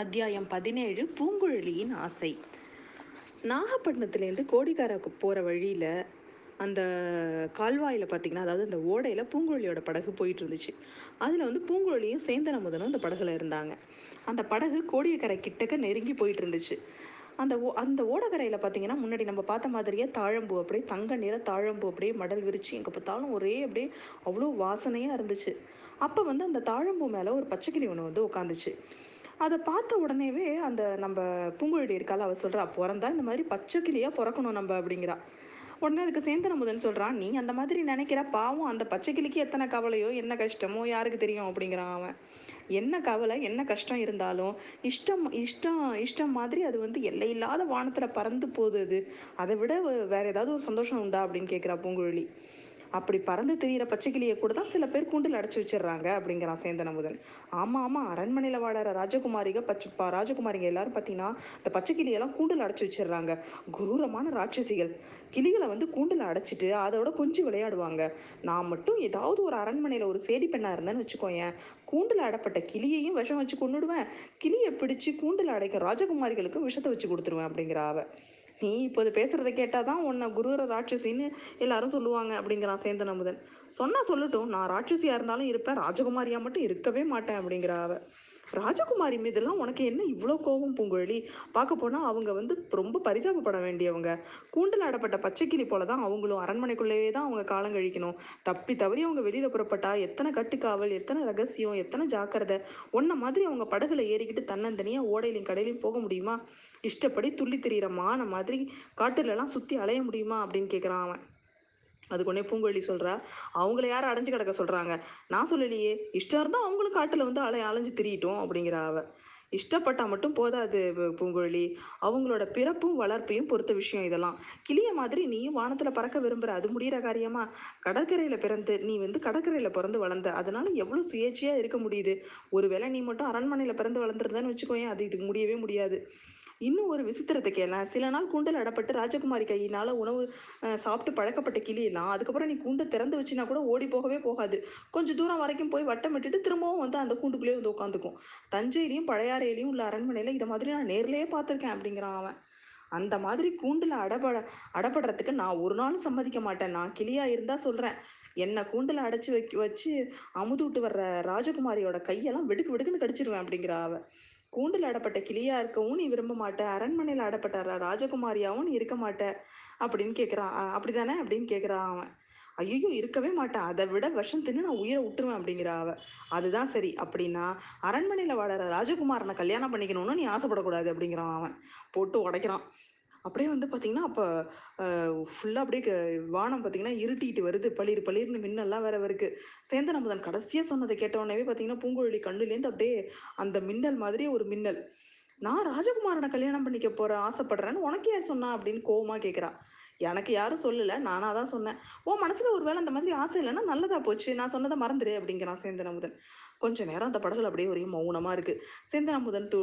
அத்தியாயம் பதினேழு பூங்குழலியின் ஆசை. நாகப்பட்டினத்துலேருந்து கோடிக்காராவுக்கு போகிற வழியில் அந்த கால்வாயில் பார்த்தீங்கன்னா அதாவது அந்த ஓடையில் பூங்குழலியோட படகு போயிட்டு இருந்துச்சு அதில் வந்து பூங்குழலியும் சேந்தன முதனும் அந்த படகுல இருந்தாங்க. அந்த படகு கோடியக்கரை கிட்டக்க நெருங்கி போயிட்டு இருந்துச்சு அந்த ஓ அந்த ஓடகரையில் பார்த்தீங்கன்னா முன்னாடி நம்ம பார்த்த மாதிரியே தாழம்பூ அப்படியே தங்க நிற தாழம்பூ அப்படியே மடல் விரிச்சு எங்கே பார்த்தாலும் ஒரே அப்படியே அவ்வளோ வாசனையாக இருந்துச்சு. அப்போ வந்து அந்த தாழம்பூ மேலே ஒரு பச்சைக்கிளி ஒன்று வந்து உட்காந்துச்சு அதை பார்த்த உடனேவே அந்த நம்ம பூங்குழலி இருக்கால அவ சொல்கிறா பிறந்தா இந்த மாதிரி பச்சை கிளியாக பிறக்கணும் நம்ம அப்படிங்கிறா. உடனே அதுக்கு சேந்தன் முதன் சொல்கிறான் நீ அந்த மாதிரி நினைக்கிற? பாவம் அந்த பச்சை கிளிக்கு எத்தனை கவலையோ என்ன கஷ்டமோ யாருக்கு தெரியும்? அப்படிங்கிறான் அவன். என்ன கவலை என்ன கஷ்டம் இருந்தாலும் இஷ்டம் இஷ்டம் இஷ்டம் மாதிரி அது வந்து எல்லையில்லாத வானத்தில் பறந்து போகுது அது. அதை விட வேற ஏதாவது ஒரு சந்தோஷம் உண்டா அப்படின்னு கேட்குறா பூங்குழலி. அப்படி பறந்து திரியிற பச்சைக்கிளியை கூட தான் சில பேர் கூண்டில் அடைச்சி வச்சிடுறாங்க அப்படிங்கிறான் சேந்தன் அமுதன். ஆமாம் ஆமாம் அரண்மனையில் வாழற ராஜகுமாரிக பச்சை ராஜகுமாரிங்க எல்லாரும் பார்த்தீங்கன்னா இந்த பச்சைக்கிளியெல்லாம் கூண்டில் அடைச்சி வச்சிடுறாங்க. குரூரமான ராட்சசிகள். கிளிகளை வந்து கூண்டில் அடைச்சிட்டு அதோட கொஞ்சம் விளையாடுவாங்க. நான் மட்டும் ஏதாவது ஒரு அரண்மனையில் ஒரு சேடி பெண்ணாக இருந்தேன்னு வச்சுக்கோயேன் கூண்டில் அடப்பட்ட கிளியையும் விஷம் வச்சு கொண்டுடுவேன் கிளியை பிடிச்சு கூண்டில் அடைக்க ராஜகுமாரிகளுக்கும் விஷத்தை வச்சு கொடுத்துருவேன் அப்படிங்கிற அவ நீ இப்போது பேசுறதை கேட்டால் தான் உன்னை குருர ராட்சசின்னு எல்லாரும் சொல்லுவாங்க அப்படிங்கிறான் சேந்தன் அமுதன். சொன்னால் சொல்லட்டும் நான் ராட்சசியாக இருந்தாலும் இருப்பேன் ராஜகுமாரியாக மட்டும் இருக்கவே மாட்டேன் அப்படிங்கிற அவ. ராஜகுமாரி மீதெல்லாம் உனக்கு என்ன இவ்வளோ கோபம் பூங்குழலி? பார்க்க போனால் அவங்க வந்து ரொம்ப பரிதாபப்பட வேண்டியவங்க. கூண்டில் அடப்பட்ட பச்சைக்கிளி போல தான் அவங்களும் அரண்மனைக்குள்ளேயே தான் அவங்க காலம் கழிக்கணும். தப்பி தவறி அவங்க வெளியில் புறப்பட்டா எத்தனை கட்டுக்காவல் எத்தனை ரகசியம் எத்தனை ஜாக்கிரதை? ஒன்ன மாதிரி அவங்க படகுல ஏறிக்கிட்டு தன்னந்தனியாக ஓடையிலையும் கடையிலையும் போக முடியுமா? இஷ்டப்படி துள்ளி திரியிற மான மாதிரி காட்டுலலாம் சுற்றி அலைய முடியுமா? அப்படின்னு கேட்குறான் அவன். அதுக்கு உடனே பூங்குழலி சொல்கிறா அவங்கள யார் அடைஞ்சு கிடக்க சொல்கிறாங்க நான் சொல்லலையே. இஷ்டம் இருந்தால் அவங்களும் காட்டில் வந்து அலை அலைஞ்சு திரியட்டும் அப்படிங்கிற அவ. இஷ்டப்பட்டா மட்டும் போதாது பூங்குழலி. அவங்களோட பிறப்பும் வளர்ப்பையும் பொறுத்த விஷயம் இதெல்லாம். கிளிய மாதிரி நீயும் வானத்தில் பறக்க விரும்புகிற அது முடிகிற காரியமா? கடற்கரையில் பிறந்து நீ வந்து கடற்கரையில் பிறந்து வளர்ந்த அதனால எவ்வளோ சுயேட்சையாக இருக்க முடியுது? ஒருவேளை நீ மட்டும் அரண்மனையில் பிறந்து வளர்ந்துருந்தேன்னு வச்சுக்கோயேன் அது இதுக்கு முடியவே முடியாது. இன்னும் ஒரு விசித்திரத்தை கேளேன் சில நாள் கூண்டில் அடப்பட்டு ராஜகுமாரி கையினால உணவு சாப்பிட்டு பழக்கப்பட்ட கிளியெல்லாம் அதுக்கப்புறம் நீ கூண்டை திறந்து வச்சுனா கூட ஓடி போகவே போகாது. கொஞ்சம் தூரம் வரைக்கும் போய் வட்டம் விட்டுட்டு திரும்பவும் வந்து அந்த கூண்டுக்குள்ளேயே வந்து உட்காந்துக்கும். தஞ்சையிலையும் பழையாறையிலையும் உள்ள அரண்மனையில் இதை மாதிரி நான் நேர்லேயே பார்த்துருக்கேன் அப்படிங்கிறான் அவன். அந்த மாதிரி கூண்டில் அடபட அடப்படுறதுக்கு நான் ஒரு நாளும் சம்மதிக்க மாட்டேன். நான் கிளியாக இருந்தால் சொல்கிறேன் என்னை கூண்டில் அடைச்சி வைக்க வச்சு அமுது விட்டு வர்ற ராஜகுமாரியோட கையெல்லாம் வெடுக்கு வெடுக்குன்னு கடிச்சிருவேன் அப்படிங்கிற அவ. கூண்டில் ஆடப்பட்ட கிளியா இருக்கவும் நீ விரும்ப மாட்ட. அரண்மனையில் ஆடப்பட்ட ராஜகுமாரியாகவும் ராஜகுமாரியாவும் நீ இருக்க மாட்ட. அப்படின்னு கேட்குறான் அப்படி அப்படிதானே அப்படின்னு கேட்குறான் அவன். ஐயோ இருக்கவே மாட்டேன். அதை விட விஷம் தின்னு நான் உயிரை விட்டுருவேன் அப்படிங்கிற அவ. அதுதான் சரி. அப்படின்னா அரண்மனையில் வாழற ராஜகுமாரனை கல்யாணம் பண்ணிக்கணும்னு நீ ஆசைப்படக்கூடாது அப்படிங்கிறான் அவன். போட்டு உடைக்கிறான். அப்படியே வந்து பார்த்தீங்கன்னா அப்போ ஃபுல்லாக அப்படியே க- வானம் பார்த்தீங்கன்னா இருட்டிட்டு வருது. பளிர் பளிர்னு மின்னல்லாம் வேற வருது சேந்தன் அமுதன் கடைசியாக சொன்னதை கேட்ட உடனே பார்த்தீங்கன்னா பூங்குழலி கண்ணுலேருந்து அப்படியே அந்த மின்னல் மாதிரி ஒரு மின்னல். நான் ராஜகுமாரனை கல்யாணம் பண்ணிக்க போகிற ஆசைப்படுறேன்னு உனக்கு யார் சொன்னா? அப்படின்னு கோவமாக கேட்குறா எனக்கு யாரும் சொல்லலை நானாக தான் சொன்னேன். ஓ மனசில் ஒரு வேளை அந்த மாதிரி ஆசை இல்லைன்னா நல்லதாக போச்சு. நான் சொன்னதை மறந்துடு அப்படிங்கிறான் சேந்தன் அமுதன். கொஞ்ச நேரம் அந்த படகுல அப்படியே ஒரே மௌனமாக இருக்குது சேந்தன் அமுதன் து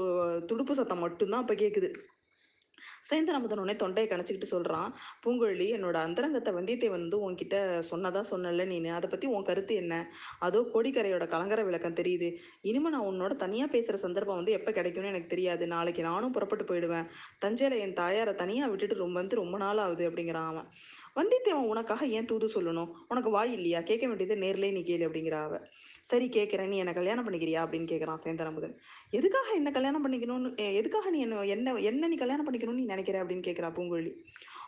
துடுப்பு சத்தம் மட்டும்தான் அப்போ கேட்குது சேந்தன் அமுதன் உடனே தொண்டையை கணச்சிக்கிட்டு சொல்கிறான் பூங்குழலி என்னோட அந்தரங்கத்தை வந்தியத்தேவன் வந்து உன்கிட்ட சொன்னதா சொன்னல நீனு? அதை பற்றி உன் கருத்து என்ன? அதோ கோடிக்கரையோட கலங்கர விளக்கம் தெரியுது. இனிமே நான் உன்னோட தனியாக பேசுகிற சந்தர்ப்பம் வந்து எப்போ கிடைக்கும்னு எனக்கு தெரியாது. நாளைக்கு நானும் புறப்பட்டு போயிடுவேன். தஞ்சையில் என் தாயாரை தனியாக விட்டுட்டு ரொம்ப வந்து ரொம்ப நாள் ஆகுது அப்படிங்கிறான் அவன். வந்தித்தேவன் உனக்காக ஏன் தூது சொல்லணும்? உனக்கு வாய் இல்லையா? கேட்க வேண்டியது நேர்லயே நீ கேளு அப்படிங்கிற அவ. சரி கேட்குறேன். நீ என்னை கல்யாணம் பண்ணிக்கிறியா? அப்படின்னு கேட்குறான் சேந்தன் அமுதன் எதுக்காக என்ன கல்யாணம் பண்ணிக்கணும்னு எதுக்காக நீ என்ன என்ன என்ன நீ கல்யாணம் பண்ணிக்கணும்னு நீ நினைக்கிற? அப்படின்னு கேட்குறா பூங்குழலி.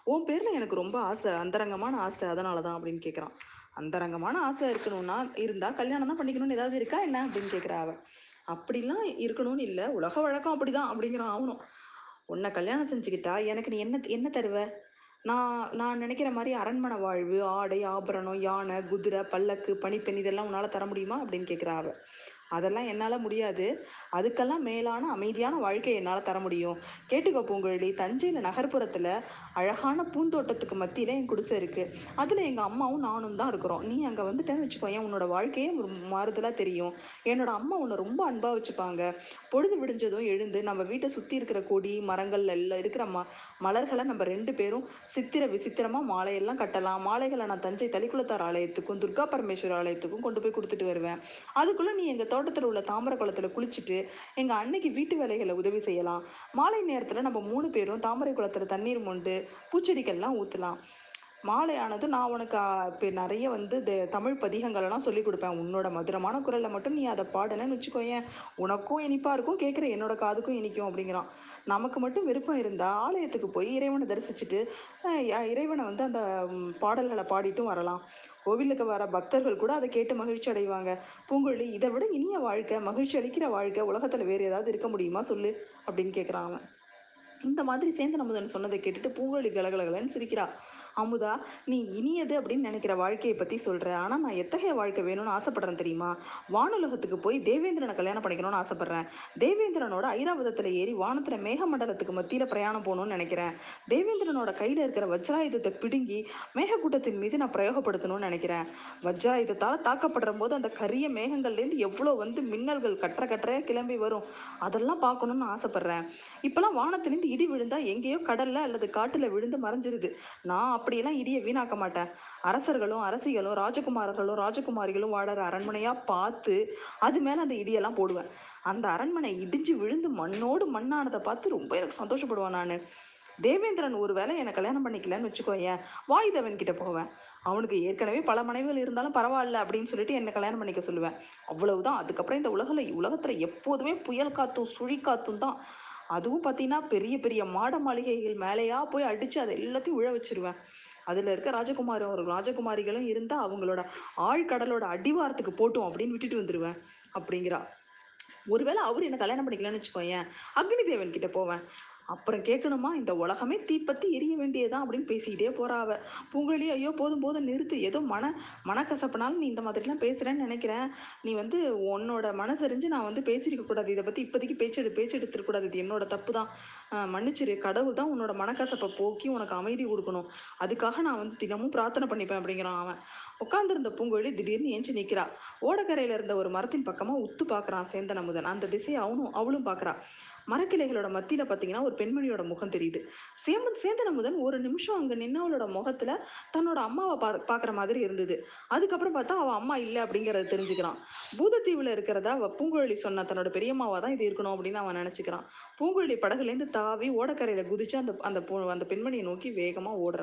உன் பேரில் எனக்கு ரொம்ப ஆசை. அந்தரங்கமான ஆசை. அதனால தான் அப்படின்னு கேட்குறான். அந்தரங்கமான ஆசை இருக்கணும்னா இருந்தால் கல்யாணம் தான் பண்ணிக்கணும்னு ஏதாவது இருக்கா என்ன? அப்படின்னு கேட்குறா அவ. அப்படிலாம் இருக்கணும்னு இல்லை. உலக வழக்கம் அப்படிதான் அப்படிங்கிறான் ஆகணும் உன்னை கல்யாணம் செஞ்சுக்கிட்டா எனக்கு நீ என்ன என்ன தருவ? நான் நான் நினைக்கிற மாதிரி அரண்மனை வாழ்வு ஆடை ஆபரணம் யானை குதிரை பல்லக்கு பனிப்பெண் இதெல்லாம் உன்னால் தர முடியுமா அப்படின்னு கேட்குறா அவ. அதெல்லாம் என்னால் முடியாது. அதுக்கெல்லாம் மேலான அமைதியான வாழ்க்கையை என்னால் தர முடியும். கேட்டுக்கோ பூங்குழலி தஞ்சையில் நகர்ப்புறத்தில் அழகான பூந்தோட்டத்துக்கு மத்தியில் என் குடிசை இருக்குது அதில் எங்கள் அம்மாவும் நானும் தான் இருக்கிறோம். நீ அங்கே வந்துட்டேன்னு வச்சுக்கோயேன் உன்னோட வாழ்க்கையே மாறுதலாக தெரியும். என்னோட அம்மா உன்னை ரொம்ப அன்பாக வச்சுப்பாங்க. பொழுது விடிஞ்சதும் எழுந்து நம்ம வீட்டை சுற்றி இருக்கிற கொடி மரங்கள் எல்லாம் இருக்கிற ம மலர்களை நம்ம ரெண்டு பேரும் சித்திர விசித்திரமாக மாலையெல்லாம் கட்டலாம். மாலைகளை நான் தஞ்சை தலிக்குளத்தார் ஆலயத்துக்கும் துர்கா பரமேஸ்வர ஆலயத்துக்கும் கொண்டு போய் கொடுத்துட்டு வருவேன். அதுக்குள்ளே நீ எங்கள் தோட்டத்தில் உள்ள தாமர குளத்தில் குளிச்சுட்டு எங்கள் அன்னைக்கு வீட்டு வேலைகளை உதவி செய்யலாம். மாலை நேரத்தில் நம்ம மூணு பேரும் தாமரை குளத்தில் தண்ணீர் மொண்டு பூச்செடிகள்லாம் ஊற்றலாம் மாலையானது நான் உனக்கு இப்போ நிறைய வந்து இந்த தமிழ் பதிகங்களெல்லாம் சொல்லி கொடுப்பேன். உன்னோட மதுரமான குரலில் மட்டும் நீ அதை பாடுனேன்னு வச்சுக்கோயேன். உனக்கும் இனிப்பாக இருக்கும் கேட்குற என்னோட காதுக்கும் இனிக்கும் அப்படிங்கிறான். நமக்கு மட்டும் விருப்பம் இருந்தால் ஆலயத்துக்கு போய் இறைவனை தரிசிச்சுட்டு இறைவனை வந்து அந்த பாடல்களை பாடிட்டும் வரலாம். கோவிலுக்கு வர பக்தர்கள் கூட அதை கேட்டு மகிழ்ச்சி அடைவாங்க. பூங்குழலி இதை விட இனிய வாழ்க்கை மகிழ்ச்சி அளிக்கிற வாழ்க்கை உலகத்தில் வேறு ஏதாவது இருக்க முடியுமா சொல்லு? அப்படின்னு கேட்குறான் அவன். இந்த மாதிரி சேர்ந்து நம்ம சொன்னதை கேட்டுட்டு பூங்குழலி கலகலகலன்னு சிரிக்கிறா. அமுதா நீ இனியது அப்படின்னு நினைக்கிற வாழ்க்கையை பற்றி சொல்கிற ஆனால் நான் எத்தகைய வாழ்க்கை வேணும்னு ஆசைப்படுறேன் தெரியுமா? வானுலகத்துக்கு போய் தேவேந்திரனை கல்யாணம் பண்ணிக்கணும்னு ஆசைப்பட்றேன். தேவேந்திரனோட ஐராவதத்தில் ஏறி வானத்தில் மேகமண்டலத்துக்கு மத்தியில் பிரயாணம் போகணும்னு நினைக்கிறேன். தேவேந்திரனோட கையில் இருக்கிற வஜ்ராயுதத்தை பிடுங்கி மேகக்கூட்டத்தின் மீது நான் பிரயோகப்படுத்தணும்னு நினைக்கிறேன். வஜ்ராயுதத்தால் தாக்கப்படுற போது அந்த கரிய மேகங்கள்லேருந்து எவ்வளோ வந்து மின்னல்கள் கற்ற கட்டுறையாக கிளம்பி வரும். அதெல்லாம் பார்க்கணும்னு ஆசைப்பட்றேன். இப்போல்லாம் வானத்திலேருந்து இடி விழுந்தா எங்கேயோ கடல்ல அல்லது காட்டுல விழுந்து மறைஞ்சிருது. நான் அப்படியெல்லாம் இடியை வீணாக்க மாட்டேன். அரசர்களும் அரசிகளும் ராஜகுமாரர்களும் ராஜகுமாரிகளும் வாழற அரண்மனையா பார்த்து அது மேல அந்த இடியெல்லாம் போடுவேன். அந்த அரண்மனை இடிஞ்சு விழுந்து மண்ணோடு மண்ணானதை பார்த்து ரொம்ப எனக்கு சந்தோஷப்படுவேன் நான். தேவேந்திரன் ஒரு வேளை என்னை கல்யாணம் பண்ணிக்கலன்னு வச்சுக்கோயேன். வாயுதேவன் கிட்ட போவேன். அவனுக்கு ஏற்கனவே பல மனைவிகள் இருந்தாலும் பரவாயில்ல அப்படின்னு சொல்லிட்டு என்னை கல்யாணம் பண்ணிக்க சொல்லுவேன். அவ்வளவுதான். அதுக்கப்புறம் இந்த உலகில் உலகத்தில் எப்போதுமே புயல் காத்தும் சுழி காத்தும் தான். அதுவும் பார்த்தீங்கன்னா பெரிய பெரிய மாட மாளிகைகள் மேலேயா போய் அடித்து அதை எல்லாத்தையும் உழ வச்சிருவேன். அதில் இருக்க ராஜகுமாரி அவர்கள் ராஜகுமாரிகளும் இருந்தால் அவங்களோட ஆழ்கடலோட அடிவாரத்துக்கு போட்டோம் அப்படின்னு விட்டுட்டு வந்துடுவேன் அப்படிங்கிறா. ஒருவேளை அவர் என்ன கல்யாணம் பண்ணிக்கலாம்னு வச்சுக்கோயேன் அக்னி தேவன் கிட்ட போவேன். அப்புறம் கேட்கணுமா இந்த உலகமே தீப்பத்தி எரிய வேண்டியதான் அப்படின்னு பேசிக்கிட்டே போறா பூங்கொழி ஐயோ போதும் போதும் நிறுத்து. ஏதோ மன மனக்கசப்புனாலும் நீ இந்த மாதிரிலாம் பேசுகிறேன்னு நினைக்கிறேன். நீ வந்து உன்னோட மனசறிஞ்சு நான் வந்து பேசியிருக்க கூடாது. இதை பற்றி இப்போதைக்கு பேச்செடு பேச்செடுத்துருக்கூடாது இது என்னோட தப்பு தான் மன்னிச்சிரு. கடவுள் தான் உன்னோட மனக்கசப்பை போக்கி உனக்கு அமைதி கொடுக்கணும். அதுக்காக நான் வந்து தினமும் பிரார்த்தனை பண்ணிப்பேன் அப்படிங்கிறான் அவன். உட்காந்துருந்த பூங்குழலி திடீர்னு ஏஞ்சி நிற்கிறா ஓடக்கரையில் இருந்த ஒரு மரத்தின் பக்கமாக உத்து பார்க்குறான் சேந்தன் அமுதன். அந்த திசையை அவனும் அவளும் பார்க்குறா. மரக்கிளைகளோட மத்தியில் பார்த்தீங்கன்னா ஒரு பெண்மணியோட முகம் தெரியுது. சேமன் சேந்தன் முதன் ஒரு நிமிஷம் அங்கே அவளோட முகத்தில் தன்னோட அம்மாவை பா பார்க்குற மாதிரி இருந்தது. அதுக்கப்புறம் பார்த்தா அவள் அம்மா இல்லை அப்படிங்கிறத தெரிஞ்சுக்கிறான். பூதத்தீவில் இருக்கிறதா அவள் பூங்குழலி சொன்ன தன்னோட பெரியம்மாவாக தான் இது இருக்கணும் அப்படின்னு அவன் நினச்சிக்கிறான். பூங்குழலி படகுலேருந்து தாவி ஓடக்கரையில் குதிச்சு அந்த அந்த அந்த பெண்மணியை நோக்கி வேகமாக ஓடுறான்